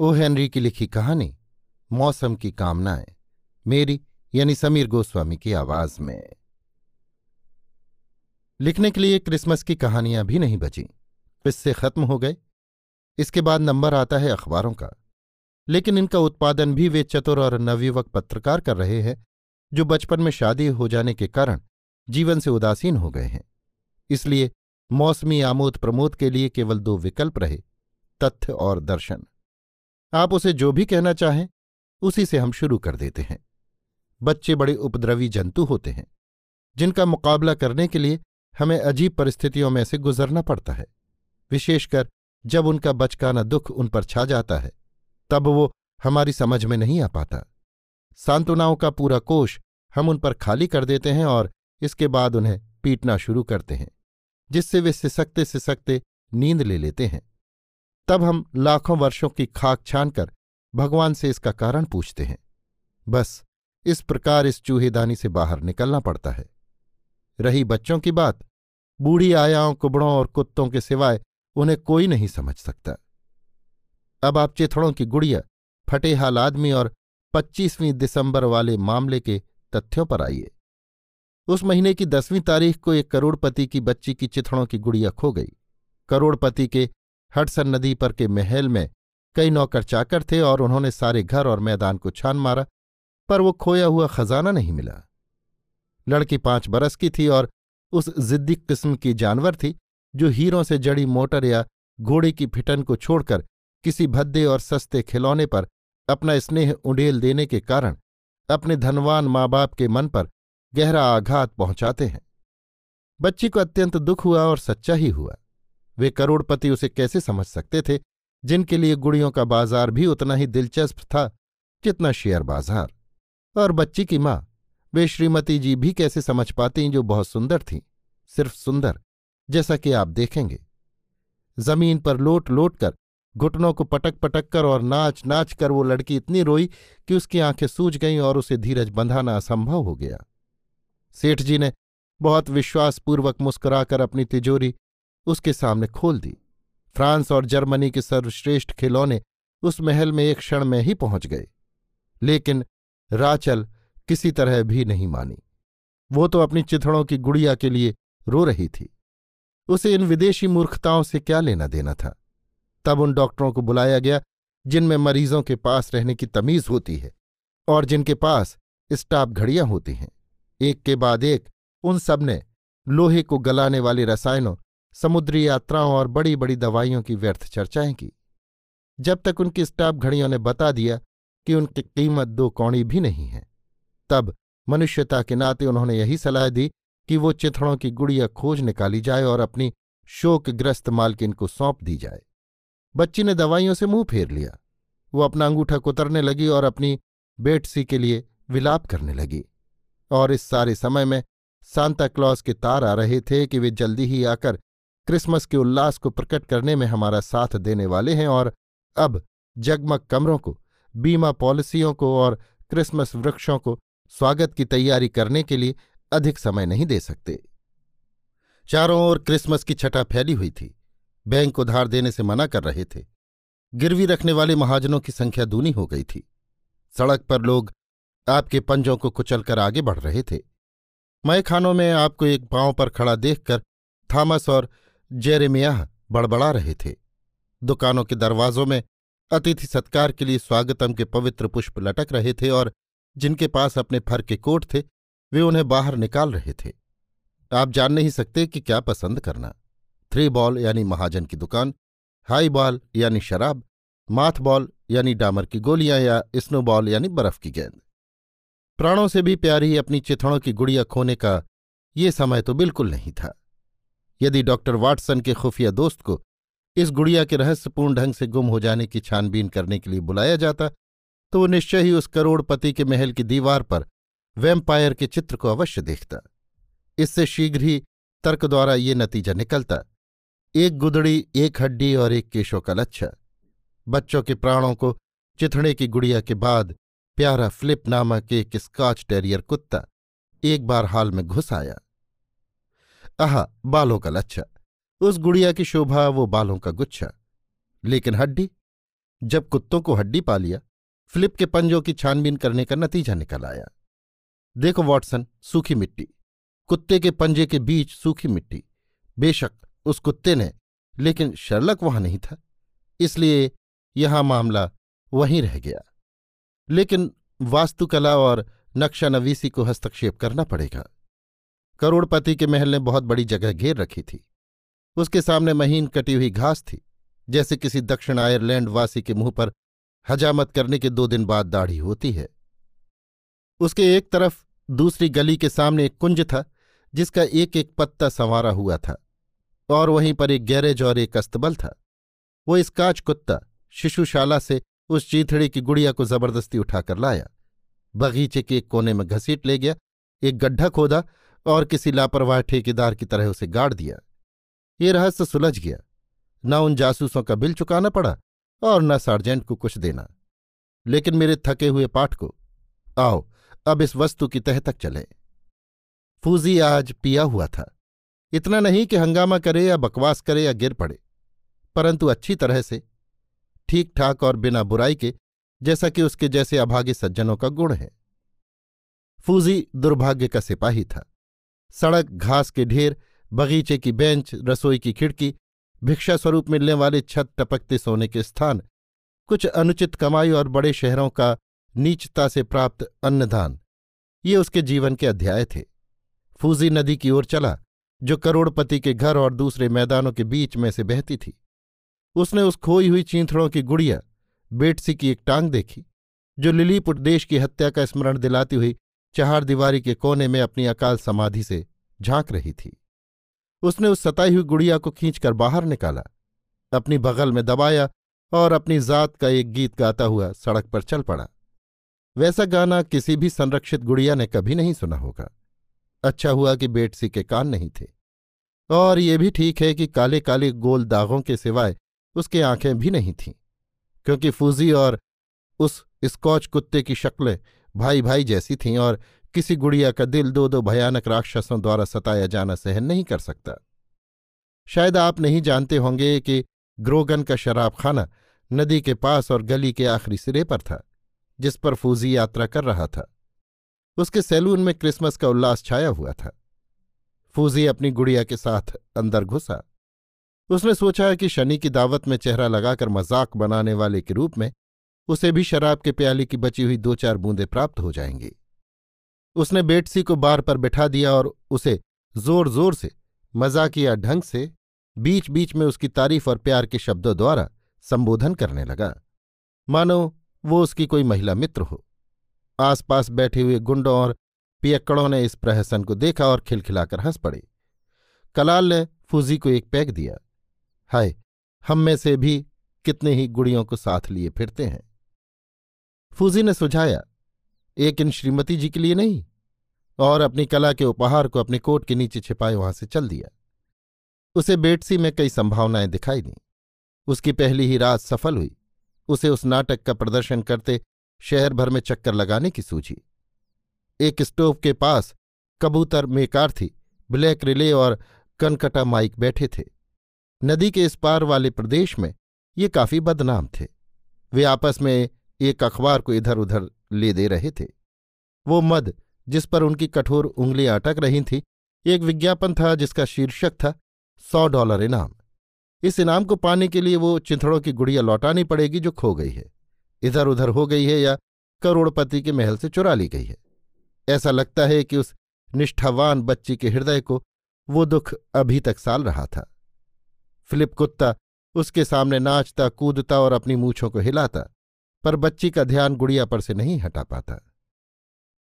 O Henry की लिखी कहानी, मौसम की कामनाएँ, मेरी, यानी समीर गोस्वामी की आवाज़ में। लिखने के लिए क्रिसमस की कहानियाँ भी नहीं बची। किस्से खत्म हो गए। इसके बाद नंबर आता है अखबारों का। लेकिन इनका उत्पादन भी वे चतुर और नवयुवक पत्रकार कर रहे हैं, जो बचपन में शादी हो जाने के कारण जीवन से उदासीन हो गए हैं। इसलिए मौसमी आमोद प्रमोद के लिए केवल दो विकल्प रहे, तथ्य और दर्शन। आप उसे जो भी कहना चाहें, उसी से हम शुरू कर देते हैं। बच्चे बड़े उपद्रवी जंतु होते हैं, जिनका मुकाबला करने के लिए हमें अजीब परिस्थितियों में से गुजरना पड़ता है। विशेषकर जब उनका बचकाना दुख उन पर छा जाता है, तब वो हमारी समझ में नहीं आ पाता। सांत्वनाओं का पूरा कोष हम उन पर खाली कर देते हैं और इसके बाद उन्हें पीटना शुरू करते हैं, जिससे वे सिसकते सिसकते नींद ले लेते हैं। तब हम लाखों वर्षों की खाक छानकर भगवान से इसका कारण पूछते हैं। बस, इस प्रकार इस चूहेदानी से बाहर निकलना पड़ता है। रही बच्चों की बात, बूढ़ी आयाओं, कुबड़ों और कुत्तों के सिवाय उन्हें कोई नहीं समझ सकता। अब आप चिथड़ों की गुड़िया, फटे हाल आदमी और पच्चीसवीं दिसंबर वाले मामले के तथ्यों पर आइए। उस महीने की दसवीं तारीख को एक करोड़पति की बच्ची की चिथड़ों की गुड़िया खो गई। करोड़पति के हडसन नदी पर के महल में कई नौकर चाकर थे और उन्होंने सारे घर और मैदान को छान मारा, पर वो खोया हुआ खजाना नहीं मिला। लड़की पाँच बरस की थी और उस जिद्दी किस्म की जानवर थी, जो हीरों से जड़ी मोटर या घोड़े की फिटन को छोड़कर किसी भद्दे और सस्ते खिलौने पर अपना स्नेह उंडेल देने के कारण अपने धनवान माँ बाप के मन पर गहरा आघात पहुंचाते हैं। बच्ची को अत्यंत दुख हुआ और सच्चा ही हुआ। वे करोड़पति उसे कैसे समझ सकते थे, जिनके लिए गुड़ियों का बाज़ार भी उतना ही दिलचस्प था जितना शेयर बाज़ार। और बच्ची की माँ, वे श्रीमती जी भी कैसे समझ पाती जो बहुत सुंदर थीं, सिर्फ़ सुंदर, जैसा कि आप देखेंगे। ज़मीन पर लोट लोट कर घुटनों को पटक पटक कर और नाच नाच कर वो लड़की इतनी रोई कि उसकी आँखें सूज गईं और उसे धीरज बंधाना असंभव हो गया। सेठ जी ने बहुत विश्वासपूर्वक मुस्कुराकर अपनी तिजोरी उसके सामने खोल दी। फ्रांस और जर्मनी के सर्वश्रेष्ठ खिलौने उस महल में एक क्षण में ही पहुँच गए। लेकिन राचल किसी तरह भी नहीं मानी। वो तो अपनी चिथड़ों की गुड़िया के लिए रो रही थी। उसे इन विदेशी मूर्खताओं से क्या लेना देना था? तब उन डॉक्टरों को बुलाया गया, जिनमें मरीजों के पास रहने की तमीज होती है और जिनके पास स्टाफ घड़ियाँ होती हैं। एक के बाद एक उन सबने लोहे को गलाने वाले रसायनों समुद्री यात्राओं और बड़ी बड़ी दवाइयों की व्यर्थ चर्चाएँ की। जब तक उनकी स्टाफ घड़ियों ने बता दिया कि उनकी कीमत दो कौड़ी भी नहीं है, तब मनुष्यता के नाते उन्होंने यही सलाह दी कि वो चिथड़ों की गुड़िया खोज निकाली जाए और अपनी शोकग्रस्त मालकिन को सौंप दी जाए। बच्ची ने दवाइयों से मुँह फेर लिया। वो अपना अंगूठा कुतरने लगी और अपनी बेटसी के लिए विलाप करने लगी और इस सारे समय में सांता क्लॉज के तार आ रहे थे कि वे जल्दी ही आकर क्रिसमस के उल्लास को प्रकट करने में हमारा साथ देने वाले हैं और अब जगमग कमरों को, बीमा पॉलिसियों को और क्रिसमस वृक्षों को स्वागत की तैयारी करने के लिए अधिक समय नहीं दे सकते। चारों ओर क्रिसमस की छटा फैली हुई थी। बैंक उधार देने से मना कर रहे थे। गिरवी रखने वाले महाजनों की संख्या दूनी हो गई थी। सड़क पर लोग आपके पंजों को कुचलकर आगे बढ़ रहे थे। मय खानों में आपको एक पाँव पर खड़ा देखकर थॉमस और जेरेमियाह बड़बड़ा रहे थे। दुकानों के दरवाजों में अतिथि सत्कार के लिए स्वागतम के पवित्र पुष्प लटक रहे थे और जिनके पास अपने फर के कोट थे, वे उन्हें बाहर निकाल रहे थे। आप जान नहीं सकते कि क्या पसंद करना। थ्री बॉल यानी महाजन की दुकान, हाई बॉल यानी शराब, माथ बॉल यानी डामर की गोलियाँ या स्नो बॉल यानी बर्फ़ की गेंद। प्राणों से भी प्यारी अपनी चिथड़ों की गुड़िया खोने का ये समय तो बिल्कुल नहीं था। यदि डॉक्टर वाटसन के खुफिया दोस्त को इस गुड़िया के रहस्यपूर्ण ढंग से गुम हो जाने की छानबीन करने के लिए बुलाया जाता तो वो निश्चय ही उस करोड़पति के महल की दीवार पर वैम्पायर के चित्र को अवश्य देखता। इससे शीघ्र ही तर्क द्वारा ये नतीजा निकलता, एक गुदड़ी, एक हड्डी और एक केशों का लच्छा। बच्चों के प्राणों को चिथड़े की गुड़िया के बाद प्यारा फ्लिप नामक एक स्कॉच टेरियर कुत्ता एक बार हाल में घुस आया। आह, बालों का लच्छा। उस गुड़िया की शोभा, वो बालों का गुच्छा। लेकिन हड्डी? जब कुत्तों को हड्डी पा लिया, फ्लिप के पंजों की छानबीन करने का नतीजा निकल आया। देखो वॉटसन, सूखी मिट्टी। कुत्ते के पंजे के बीच सूखी मिट्टी। बेशक उस कुत्ते ने, लेकिन शर्लक वहाँ नहीं था। इसलिए यहाँ मामला वहीं रह गया। लेकिन वास्तुकला और नक्शा नवीसी को हस्तक्षेप करना पड़ेगा। करोड़पति के महल ने बहुत बड़ी जगह घेर रखी थी। उसके सामने महीन कटी हुई घास थी, जैसे किसी दक्षिण आयरलैंड वासी के मुँह पर हजामत करने के दो दिन बाद दाढ़ी होती है। उसके एक तरफ़ दूसरी गली के सामने एक कुंज था, जिसका एक एक पत्ता संवारा हुआ था, और वहीं पर एक गैरेज और एक अस्तबल था। वो इस काच कुत्ता, शिशुशाला से उस चीथड़े की गुड़िया को ज़बरदस्ती उठाकर लाया। बगीचे के एक कोने में घसीट ले गया, एक गड्ढा खोदा और किसी लापरवाह ठेकेदार की तरह उसे गाड़ दिया। ये रहस्य सुलझ गया। न उन जासूसों का बिल चुकाना पड़ा और न सार्जेंट को कुछ देना। लेकिन मेरे थके हुए पाठ को, आओ, अब इस वस्तु की तह तक चले। फूजी आज पिया हुआ था। इतना नहीं कि हंगामा करे या बकवास करे या गिर पड़े, परंतु अच्छी तरह से ठीक ठाक और बिना बुराई के, जैसा कि उसके जैसे अभागे सज्जनों का गुण है। फूजी दुर्भाग्य का सिपाही था। सड़क, घास के ढेर, बगीचे की बेंच, रसोई की खिड़की, भिक्षा स्वरूप मिलने वाले छत टपकते सोने के स्थान, कुछ अनुचित कमाई और बड़े शहरों का नीचता से प्राप्त अन्नदान। ये उसके जीवन के अध्याय थे। फूजी नदी की ओर चला, जो करोड़पति के घर और दूसरे मैदानों के बीच में से बहती थी। उसने उस खोई हुई चींथड़ों की गुड़िया, बेटसी की एक टांग देखी, जो लिलीपुट देश की हत्या का स्मरण दिलाती हुई चहार दीवारी के कोने में अपनी अकाल समाधि से झाँक रही थी। उसने उस सताई हुई गुड़िया को खींचकर बाहर निकाला, अपनी बगल में दबाया और अपनी जात का एक गीत गाता हुआ सड़क पर चल पड़ा। वैसा गाना किसी भी संरक्षित गुड़िया ने कभी नहीं सुना होगा। अच्छा हुआ कि बेटसी के कान नहीं थे। और ये भी ठीक है कि काले काले गोल दागों के सिवाय उसके आँखें भी नहीं थीं, क्योंकि फूजी और उस स्कॉच कुत्ते की शक्लें भाई भाई जैसी थीं और किसी गुड़िया का दिल दो दो भयानक राक्षसों द्वारा सताया जाना सहन नहीं कर सकता। शायद आप नहीं जानते होंगे कि ग्रोगन का शराब खाना नदी के पास और गली के आखिरी सिरे पर था, जिस पर फूजी यात्रा कर रहा था। उसके सैलून में क्रिसमस का उल्लास छाया हुआ था। फूजी अपनी गुड़िया के साथ अंदर घुसा। उसने सोचा कि शनि की दावत में चेहरा लगाकर मज़ाक बनाने वाले के रूप में उसे भी शराब के प्याले की बची हुई दो चार बूंदें प्राप्त हो जाएँगी। उसने बेटसी को बार पर बिठा दिया और उसे ज़ोर ज़ोर से, मजाकिया ढंग से बीच बीच में उसकी तारीफ़ और प्यार के शब्दों द्वारा संबोधन करने लगा। मानो, वो उसकी कोई महिला मित्र हो। आसपास बैठे हुए गुंडों और पियक्कड़ों ने इस प्रहसन को देखा और खिलखिलाकर हंस पड़े। कलाल ने फूजी को एक पैग दिया। हाय, हम में से भी कितने ही गुड़ियों को साथ लिए फिरते हैं। फूजी ने सुझाया, एक इन श्रीमती जी के लिए नहीं, और अपनी कला के उपहार को अपने कोट के नीचे छिपाए वहाँ से चल दिया। उसे बेटसी में कई संभावनाएँ दिखाई दी। उसकी पहली ही रात सफल हुई। उसे उस नाटक का प्रदर्शन करते शहर भर में चक्कर लगाने की सूझी। एक स्टोव के पास कबूतर मेकार थी, ब्लैक रिले और कनकटा माइक बैठे थे। नदी के इस पार वाले प्रदेश में ये काफ़ी बदनाम थे। वे आपस में एक अखबार को इधर उधर ले दे रहे थे। वो मद, जिस पर उनकी कठोर उंगलियाँ अटक रही थीं, एक विज्ञापन था जिसका शीर्षक था, सौ डॉलर इनाम। इस इनाम को पाने के लिए वो चिंथड़ों की गुड़िया लौटानी पड़ेगी जो खो गई है। इधर उधर हो गई है या करोड़पति के महल से चुरा ली गई है। ऐसा लगता है कि उस निष्ठावान बच्ची के हृदय को वो दुख अभी तक साल रहा था। फिलिप कुत्ता उसके सामने नाचता, कूदता और अपनी मूछों को हिलाता। पर बच्ची का ध्यान गुड़िया पर से नहीं हटा पाता।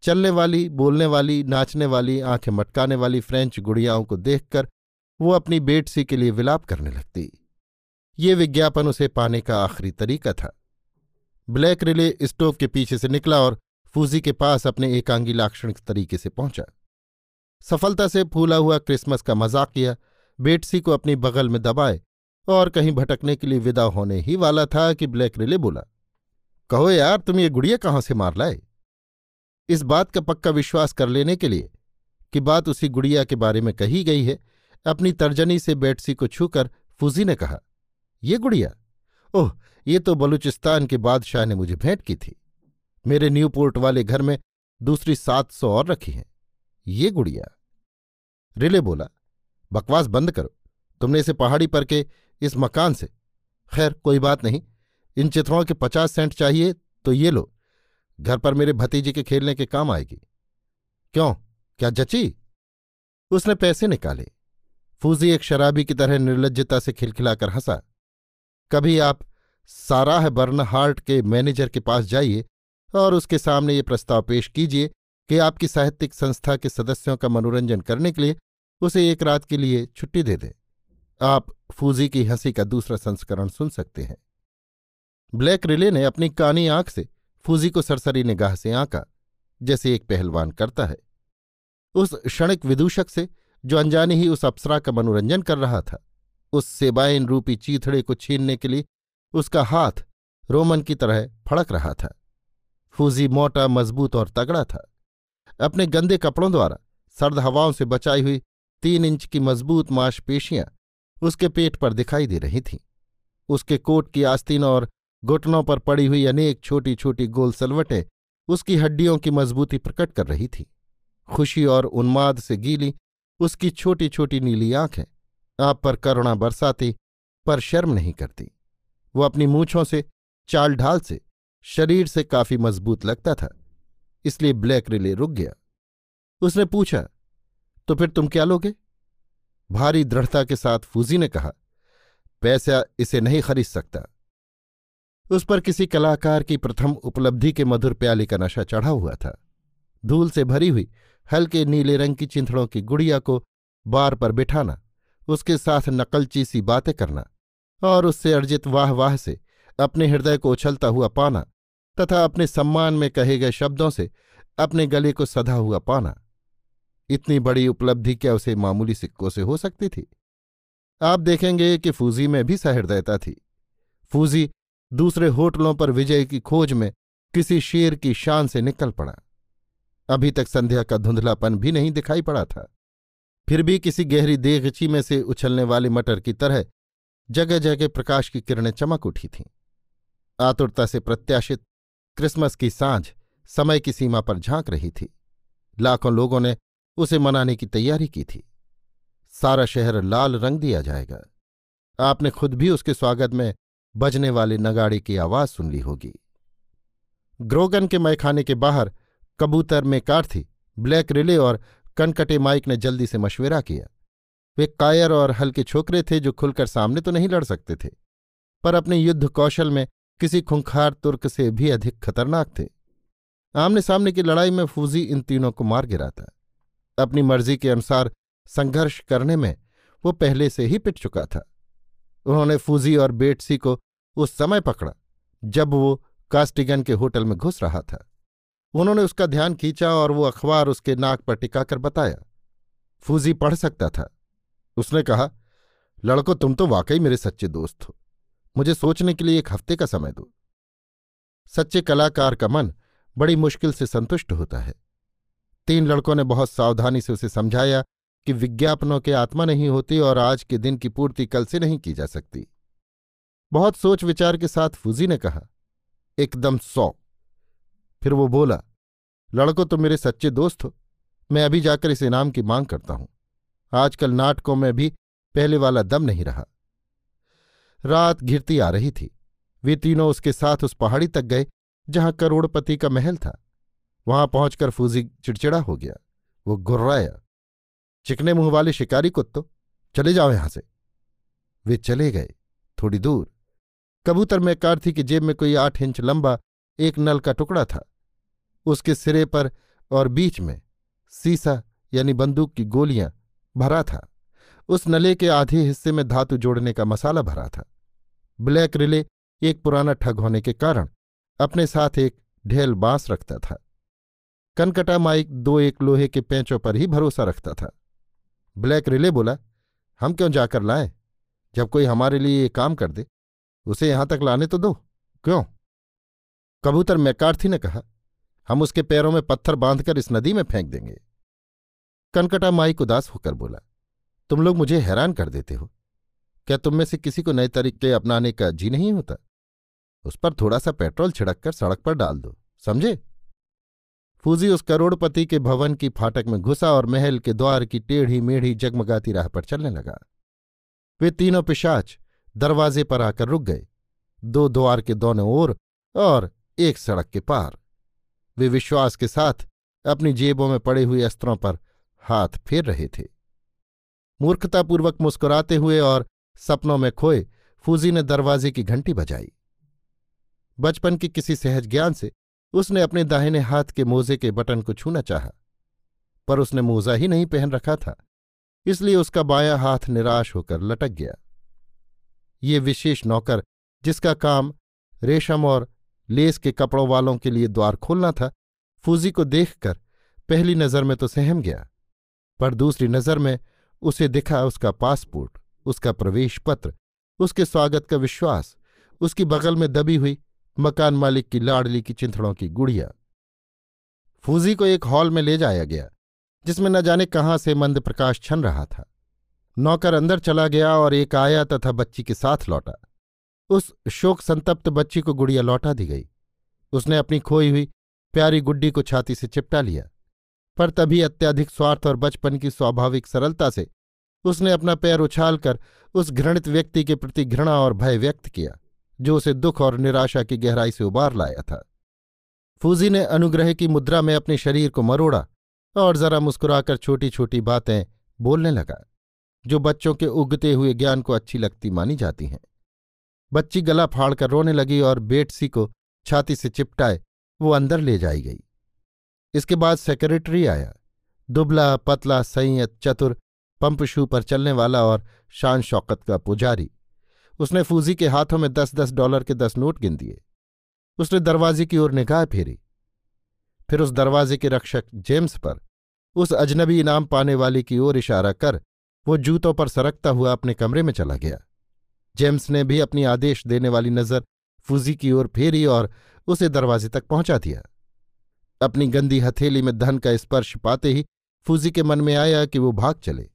चलने वाली, बोलने वाली, नाचने वाली, आँखें मटकाने वाली फ्रेंच गुड़ियाओं को देखकर वो अपनी बेटसी के लिए विलाप करने लगती। ये विज्ञापन उसे पाने का आखिरी तरीका था। ब्लैक रिले स्टोव के पीछे से निकला और फूजी के पास अपने एकांगी लाक्षणिक तरीके से पहुँचा। सफलता से फूला हुआ क्रिसमस का मज़ाक किया, बेटसी को अपनी बगल में दबाए और कहीं भटकने के लिए विदा होने ही वाला था कि ब्लैक रिले बोला कहो यार, तुम ये गुड़िया कहाँ से मार लाए? इस बात का पक्का विश्वास कर लेने के लिए कि बात उसी गुड़िया के बारे में कही गई है, अपनी तर्जनी से बेटसी को छूकर फूजी ने कहा, ये गुड़िया? ओह, ये तो बलूचिस्तान के बादशाह ने मुझे भेंट की थी। मेरे न्यूपोर्ट वाले घर में दूसरी सात सौ और रखी हैं। ये गुड़िया? रिले बोला, बकवास बंद करो। तुमने इसे पहाड़ी पर के इस मकान से। खैर, कोई बात नहीं। इन चित्रों के पचास सेंट चाहिए तो ये लो। घर पर मेरे भतीजे के खेलने के काम आएगी। क्यों? क्या जची? उसने पैसे निकाले। फूजी एक शराबी की तरह निर्लजता से खिलखिलाकर हंसा। कभी आप साराह बर्नहार्ट के मैनेजर के पास जाइए और उसके सामने ये प्रस्ताव पेश कीजिए कि आपकी साहित्यिक संस्था के सदस्यों का मनोरंजन करने के लिए उसे एक रात के लिए छुट्टी दे दें। आप फूजी की हँसी का दूसरा संस्करण सुन सकते हैं। ब्लैक रिले ने अपनी कानी आँख से फूजी को सरसरी निगाह से आंका, जैसे एक पहलवान करता है। उस क्षणिक विदूषक से, जो अनजाने ही उस अप्सरा का मनोरंजन कर रहा था, उस सेबाइन रूपी चीथड़े को छीनने के लिए उसका हाथ रोमन की तरह फड़क रहा था। फूजी मोटा, मज़बूत और तगड़ा था। अपने गंदे कपड़ों द्वारा सर्द हवाओं से बचाई हुई तीन इंच की मज़बूत मांसपेशियाँ उसके पेट पर दिखाई दे रही थीं। उसके कोट की आस्तीन और घुटनों पर पड़ी हुई अनेक छोटी छोटी गोल सलवटें उसकी हड्डियों की मजबूती प्रकट कर रही थी। खुशी और उन्माद से गीली उसकी छोटी छोटी नीली आँखें आप पर करुणा बरसाती, पर शर्म नहीं करती। वो अपनी मूछों से चाल ढाल से, शरीर से काफ़ी मज़बूत लगता था, इसलिए ब्लैक रिले रुक गया। उसने पूछा तो फिर तुम क्या लोगे? भारी दृढ़ता के साथ फूजी ने कहा, पैसा इसे नहीं खरीद सकता। उस पर किसी कलाकार की प्रथम उपलब्धि के मधुर प्याले का नशा चढ़ा हुआ था। धूल से भरी हुई, हल्के नीले रंग की चिंथड़ों की गुड़िया को बार पर बिठाना, उसके साथ नकलची सी बातें करना, और उससे अर्जित वाह वाह से अपने हृदय को उछलता हुआ पाना, तथा अपने सम्मान में कहे गए शब्दों से अपने गले को सधा हुआ पाना। इतनी बड़ी उपलब्धि क्या उसे मामूली सिक्कों से हो सकती थी? आप देखेंगे कि फूजी में भी सहृदयता थी। फूजी दूसरे होटलों पर विजय की खोज में किसी शेर की शान से निकल पड़ा। अभी तक संध्या का धुंधलापन भी नहीं दिखाई पड़ा था। फिर भी किसी गहरी देगची में से उछलने वाले मटर की तरह जगह जगह प्रकाश की किरणें चमक उठी थीं। आतुरता से प्रत्याशित क्रिसमस की साँझ समय की सीमा पर झाँक रही थी। लाखों लोगों ने उसे मनाने की तैयारी की थी। सारा शहर लाल रंग दिया जाएगा। आपने खुद भी उसके स्वागत में बजने वाले नगाड़े की आवाज़ सुन ली होगी। ग्रोगन के मैखाने के बाहर कबूतर में कार थी, ब्लैक रिले और कनकटे माइक ने जल्दी से मशविरा किया। वे कायर और हल्के छोकरे थे जो खुलकर सामने तो नहीं लड़ सकते थे, पर अपने युद्ध कौशल में किसी खुंखार तुर्क से भी अधिक खतरनाक थे। आमने सामने की लड़ाई में फूजी इन तीनों को मार गिरा था। अपनी मर्ज़ी के अनुसार संघर्ष करने में वो पहले से ही पिट चुका था। उन्होंने फूजी और बेटसी को उस समय पकड़ा, जब वो कास्टिगन के होटल में घुस रहा था। उन्होंने उसका ध्यान खींचा और वो अखबार उसके नाक पर टिकाकर बताया, फूजी पढ़ सकता था। उसने कहा, लड़को, तुम तो वाकई मेरे सच्चे दोस्त हो। मुझे सोचने के लिए एक हफ़्ते का समय दो। सच्चे कलाकार का मन बड़ी मुश्किल से संतुष्ट होता है। तीन लड़कों ने बहुत सावधानी से उसे समझाया कि विज्ञापनों के आत्मा नहीं होती और आज के दिन की पूर्ति कल से नहीं की जा सकती। बहुत सोच विचार के साथ फूजी ने कहा, एकदम सौ। फिर वो बोला, लड़को तो मेरे सच्चे दोस्त हो। मैं अभी जाकर इस इनाम की मांग करता हूँ। आजकल नाटकों में भी पहले वाला दम नहीं रहा। रात घिरती आ रही थी। वे तीनों उसके साथ उस पहाड़ी तक गए, जहाँ करोड़पति का महल था। वहाँ पहुंचकर फूजी चिड़चिड़ा हो गया। वो गुर्राया, चिकने मुँह वाले शिकारी कुत्तो, चले जाओ यहाँ से। वे चले गए, थोड़ी दूर। कबूतर में थी की जेब में कोई आठ इंच लंबा एक नल का टुकड़ा था। उसके सिरे पर और बीच में सीसा यानी बंदूक की गोलियाँ भरा था। उस नले के आधे हिस्से में धातु जोड़ने का मसाला भरा था। ब्लैक रिले एक पुराना ठग होने के कारण अपने साथ एक ढेल बाँस रखता था। कनकटा माइक दो एक लोहे के पैंचों पर ही भरोसा रखता था। ब्लैक रिले बोला, हम क्यों जाकर लाएँ? जब कोई हमारे लिए ये काम कर दे। उसे यहाँ तक लाने तो दो। क्यों? कबूतर मैकार्थी ने कहा, हम उसके पैरों में पत्थर बांधकर इस नदी में फेंक देंगे। कनकटा माइक उदास होकर बोला, तुम लोग मुझे हैरान कर देते हो। क्या तुम में से किसी को नए तरीके अपनाने का जी नहीं होता? उस पर थोड़ा सा पेट्रोल छिड़क कर सड़क पर डाल दो, समझे? फूजी उस करोड़पति के भवन की फाटक में घुसा और महल के द्वार की टेढ़ी मेढ़ी जगमगाती राह पर चलने लगा। वे तीनों पिशाच दरवाजे पर आकर रुक गए। दो द्वार के दोनों ओर और एक सड़क के पार। वे विश्वास के साथ अपनी जेबों में पड़े हुए अस्त्रों पर हाथ फेर रहे थे। मूर्खतापूर्वक मुस्कुराते हुए और सपनों में खोए फूजी ने दरवाजे की घंटी बजाई। बचपन की किसी सहज ज्ञान से उसने अपने दाहिने हाथ के मोजे के बटन को छूना चाहा, पर उसने मोजा ही नहीं पहन रखा था, इसलिए उसका बायां हाथ निराश होकर लटक गया। ये विशेष नौकर, जिसका काम रेशम और लेस के कपड़ों वालों के लिए द्वार खोलना था, फूजी को देखकर पहली नज़र में तो सहम गया, पर दूसरी नज़र में उसे दिखा उसका पासपोर्ट, उसका प्रवेश पत्र उसके स्वागत का विश्वास, उसकी बगल में दबी हुई मकान मालिक की लाडली की चिंथड़ों की गुड़िया। फूजी को एक हॉल में ले जाया गया, जिसमें न जाने कहाँ से मंद प्रकाश छन रहा था। नौकर अंदर चला गया और एक आया तथा बच्ची के साथ लौटा। उस शोक संतप्त बच्ची को गुड़िया लौटा दी गई। उसने अपनी खोई हुई प्यारी गुड्डी को छाती से चिपटा लिया। पर तभी अत्यधिक स्वार्थ और बचपन की स्वाभाविक सरलता से उसने अपना पैर उछालकर उस घृणित व्यक्ति के प्रति घृणा और भय व्यक्त किया, जो उसे दुख और निराशा की गहराई से उबार लाया था। फूजी ने अनुग्रह की मुद्रा में अपने शरीर को मरोड़ा और जरा मुस्कुराकर छोटी छोटी बातें बोलने लगा। जो बच्चों के उगते हुए ज्ञान को अच्छी लगती मानी जाती हैं। बच्ची गला फाड़कर रोने लगी और बेटसी को छाती से चिपटाए, वो अंदर ले जाई गई। इसके बाद सेक्रेटरी आया। दुबला, पतला, संयत, चतुर पंपशू पर चलने वाला और शान शौकत का पुजारी। उसने फूजी के हाथों में दस दस डॉलर के दस नोट गिन दिए। उसने दरवाजे की ओर निगाह फेरी। फिर उस दरवाजे के रक्षक जेम्स पर उस अजनबी इनाम पाने वाले की ओर इशारा कर वो जूतों पर सरकता हुआ अपने कमरे में चला गया। जेम्स ने भी अपनी आदेश देने वाली नज़र फूजी की ओर फेरी और उसे दरवाजे तक पहुँचा दिया। अपनी गंदी हथेली में धन का स्पर्श पाते ही फूजी के मन में आया कि वो भाग चले।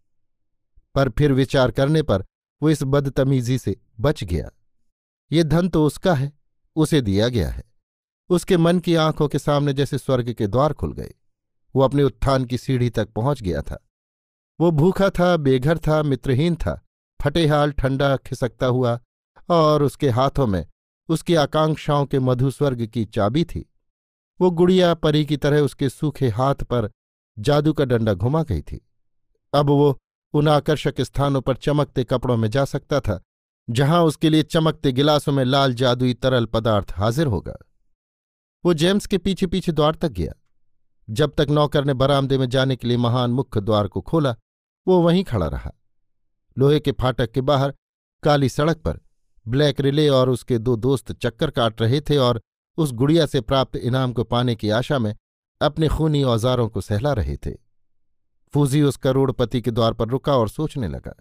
पर फिर विचार करने पर वो इस बदतमीजी से बच गया। ये धन तो उसका है, उसे दिया गया है। उसके मन की आँखों के सामने जैसे स्वर्ग के द्वार खुल गए। वो अपने उत्थान की सीढ़ी तक पहुँच गया था। वो भूखा था, बेघर था, मित्रहीन था। फटेहाल ठंडा खिसकता हुआ और उसके हाथों में उसकी आकांक्षाओं के मधु स्वर्ग की चाबी थी। वो गुड़िया परी की तरह उसके सूखे हाथ पर जादू का डंडा घुमा गई थी। अब वो उन आकर्षक स्थानों पर चमकते कपड़ों में जा सकता था, जहाँ उसके लिए चमकते गिलासों में लाल जादुई तरल पदार्थ हाजिर होगा। वो जेम्स के पीछे पीछे द्वार तक गया। जब तक नौकर ने बरामदे में जाने के लिए महान मुख्य द्वार को खोला वो वहीं खड़ा रहा। लोहे के फाटक के बाहर काली सड़क पर ब्लैक रिले और उसके दो दोस्त चक्कर काट रहे थे और उस गुड़िया से प्राप्त इनाम को पाने की आशा में अपने खूनी औजारों को सहला रहे थे। फूजी उस करोड़पति के द्वार पर रुका और सोचने लगा।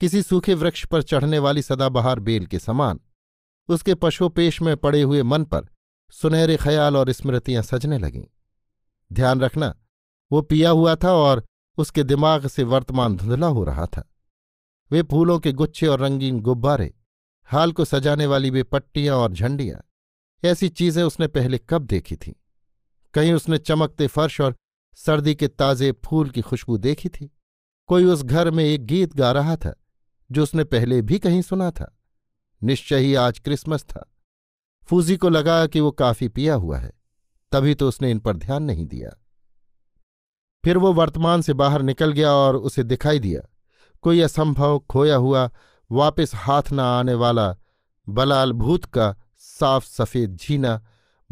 किसी सूखे वृक्ष पर चढ़ने वाली सदाबहार बेल के समान उसके पशुपेश में पड़े हुए मन पर सुनहरे ख्याल और स्मृतियाँ सजने लगीं। ध्यान रखना, वो पिया हुआ था और उसके दिमाग से वर्तमान धुंधला हो रहा था। वे फूलों के गुच्छे और रंगीन गुब्बारे, हाल को सजाने वाली वे पट्टियाँ और झंडियाँ, ऐसी चीज़ें उसने पहले कब देखी थीं? कहीं उसने चमकते फर्श और सर्दी के ताजे फूल की खुशबू देखी थी? कोई उस घर में एक गीत गा रहा था, जो उसने पहले भी कहीं सुना था? निश्चय ही आज क्रिसमस था। फूजी को लगा कि वो काफ़ी पिया हुआ है, तभी तो उसने इन पर ध्यान नहीं दिया। फिर वो वर्तमान से बाहर निकल गया और उसे दिखाई दिया। कोई असंभव खोया हुआ, वापस हाथ न आने वाला बलाल भूत का साफ़ सफ़ेद झीना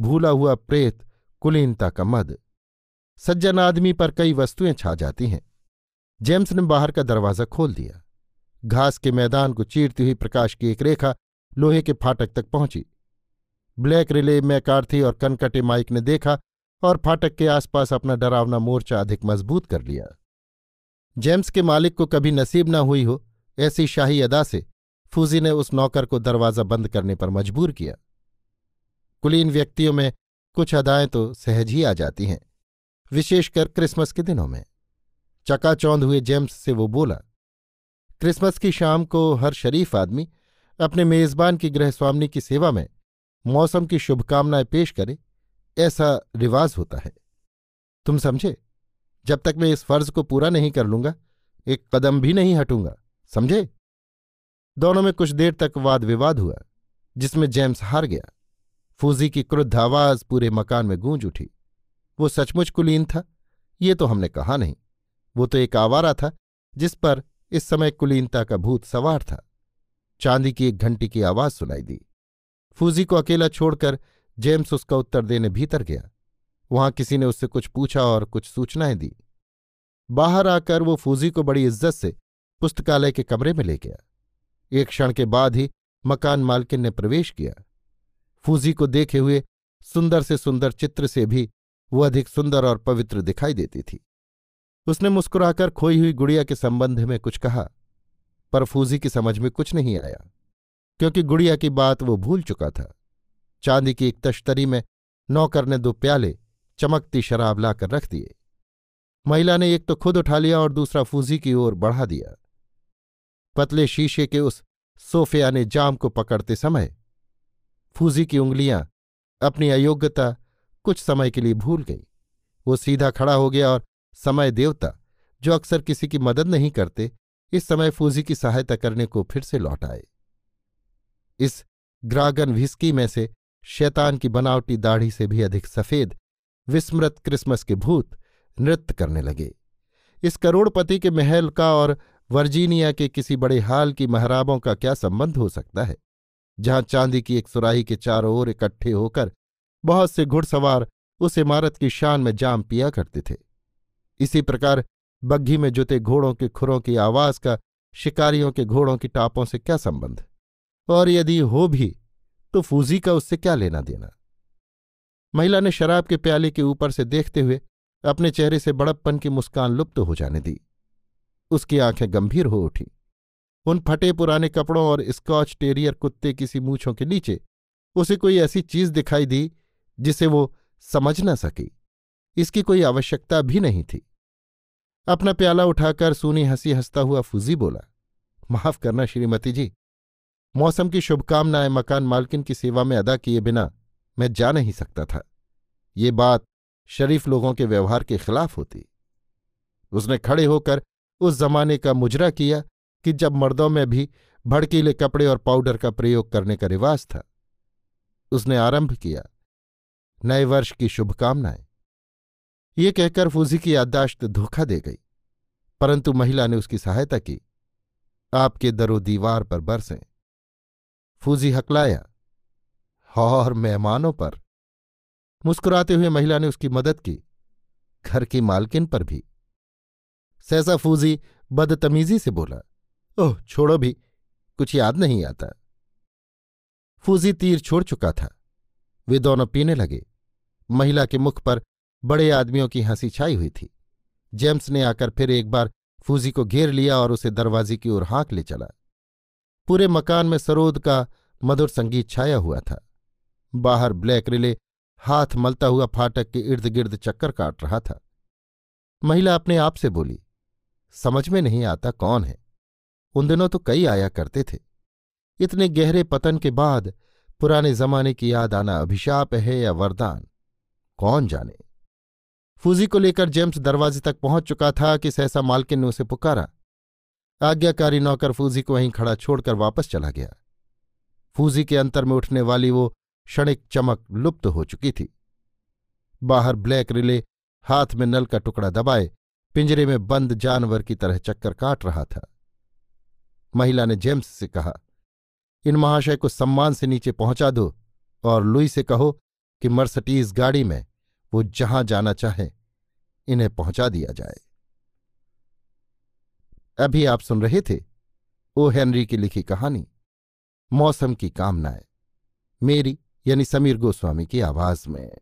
भूला हुआ प्रेत, कुलीनता का मद। सज्जन आदमी पर कई वस्तुएँ छा जाती हैं। जेम्स ने बाहर का दरवाज़ा खोल दिया। घास के मैदान को चीरती हुई प्रकाश की एक रेखा लोहे के फाटक तक पहुँची। ब्लैक रिले मैकार्थी और कनकटे माइक ने देखा और फाटक के आसपास अपना डरावना मोर्चा अधिक मज़बूत कर लिया। जेम्स के मालिक को कभी नसीब न हुई हो, ऐसी शाही अदा से फूजी ने उस नौकर को दरवाज़ा बंद करने पर मजबूर किया। कुलीन व्यक्तियों में कुछ अदाएँ तो सहज ही आ जाती हैं, विशेषकर क्रिसमस के दिनों में। चकाचौंध हुए जेम्स से वो बोला, क्रिसमस की शाम को हर शरीफ आदमी अपने मेज़बान की गृहस्वामी की सेवा में मौसम की शुभकामनाएँ पेश करे ऐसा रिवाज होता है। तुम समझे? जब तक मैं इस फ़र्ज़ को पूरा नहीं कर लूँगा, एक कदम भी नहीं हटूँगा, समझे? दोनों में कुछ देर तक वाद विवाद हुआ, जिसमें जेम्स हार गया। फूजी की क्रुद्ध आवाज़ पूरे मकान में गूंज उठी। वो सचमुच कुलीन था? ये तो हमने कहा नहीं। वो तो एक आवारा था, जिस पर इस समय कुलीनता का भूत सवार था। चांदी की एक घंटी की आवाज़ सुनाई दी। फूजी को अकेला छोड़कर जेम्स उसका उत्तर देने भीतर गया। वहाँ किसी ने उससे कुछ पूछा और कुछ सूचनाएँ दी। बाहर आकर वो फूजी को बड़ी इज़्ज़त से पुस्तकालय के कमरे में ले गया। एक क्षण के बाद ही मकान मालकिन ने प्रवेश किया। फूजी को देखे हुए सुंदर से सुंदर चित्र से भी वो अधिक सुंदर और पवित्र दिखाई देती थी। उसने मुस्कुराकर खोई हुई गुड़िया के संबंध में कुछ कहा, पर फूजी की समझ में कुछ नहीं आया, क्योंकि गुड़िया की बात वो भूल चुका था। चांदी की एक तश्तरी में नौकर ने दो प्याले, चमकती शराब लाकर रख दिए। महिला ने एक तो खुद उठा लिया और दूसरा फूजी की ओर बढ़ा दिया। पतले शीशे के उस सोफिया ने जाम को पकड़ते समय फूजी की उंगलियाँ अपनी अयोग्यता कुछ समय के लिए भूल गई। वो सीधा खड़ा हो गया और समय देवता, जो अक्सर किसी की मदद नहीं करते, इस समय फूजी की सहायता करने को फिर से लौट आए। इस ग्रागन व्हिस्की में से शैतान की बनावटी दाढ़ी से भी अधिक सफ़ेद, विस्मृत क्रिसमस के भूत नृत्य करने लगे। इस करोड़पति के महल का और वर्जीनिया के किसी बड़े हाल की महराबों का क्या संबंध हो सकता है? जहाँ चांदी की एक सुराही के चारों ओर इकट्ठे होकर बहुत से घुड़सवार उस इमारत की शान में जाम पिया करते थे। इसी प्रकार बग्घी में जुते घोड़ों के खुरों की आवाज़ का, शिकारियों के घोड़ों की टापों से क्या संबंध? और यदि हो भी तो फूजी का उससे क्या लेना देना? महिला ने शराब के प्याले के ऊपर से देखते हुए अपने चेहरे से बड़प्पन की मुस्कान लुप्त हो जाने दी। उसकी आँखें गंभीर हो उठी। उन फटे पुराने कपड़ों और स्कॉच टेरियर कुत्ते किसी मूछों के नीचे उसे कोई ऐसी चीज़ दिखाई दी जिसे वो समझ न सकी। इसकी कोई आवश्यकता भी नहीं थी। अपना प्याला उठाकर सूनी हँसी हंसता हुआ फूजी बोला, माफ़ करना श्रीमती जी मौसम की शुभकामनाएँ मकान मालकिन की सेवा में अदा किए बिना मैं जा नहीं सकता था। ये बात शरीफ लोगों के व्यवहार के खिलाफ होती। उसने खड़े होकर उस जमाने का मुजरा किया कि जब मर्दों में भी भड़कीले कपड़े और पाउडर का प्रयोग करने का रिवाज था। उसने आरंभ किया, नए वर्ष की शुभकामनाएँ। ये कहकर फूजी की याददाश्त धोखा दे गई, परंतु महिला ने उसकी सहायता की। आपके दरो दीवार पर बरसें। फूजी हकलाया, और मेहमानों पर? मुस्कुराते हुए महिला ने उसकी मदद की, घर की मालकिन पर भी। सहसा फूजी बदतमीजी से बोला, ओह, छोड़ो भी, कुछ याद नहीं आता। फूजी तीर छोड़ चुका था। वे दोनों पीने लगे। महिला के मुख पर बड़े आदमियों की हँसी छाई हुई थी। जेम्स ने आकर फिर एक बार फूजी को घेर लिया और उसे दरवाजे की ओर हाँक ले चला। पूरे मकान में सरोद का मधुर संगीत छाया हुआ था। बाहर ब्लैक रिले, हाथ मलता हुआ फाटक के इर्द गिर्द चक्कर काट रहा था। महिला अपने आप से बोली, समझ में नहीं आता कौन है। उन दिनों तो कई आया करते थे। इतने गहरे पतन के बाद पुराने जमाने की याद आना अभिशाप है या वरदान? कौन जाने? फूजी को लेकर जेम्स दरवाजे तक पहुँच चुका था कि सहसा मालकिन ने उसे पुकारा। आज्ञाकारी नौकर फूजी को वहीं खड़ा छोड़कर वापस चला गया। फूजी के अंतर में उठने वाली वो क्षणिक चमक लुप्त हो चुकी थी। बाहर ब्लैक रिले हाथ में नल का टुकड़ा दबाए, पिंजरे में बंद जानवर की तरह चक्कर काट रहा था। महिला ने जेम्स से कहा, इन महाशय को सम्मान से नीचे पहुँचा दो और लुई से कहो कि मर्सटीज गाड़ी में वो जहाँ जाना चाहे, इन्हें पहुँचा दिया जाए। अभी आप सुन रहे थे ओ हेनरी की लिखी कहानी, मौसम की कामनाएँ। मेरी यानी समीर गोस्वामी की आवाज़ में।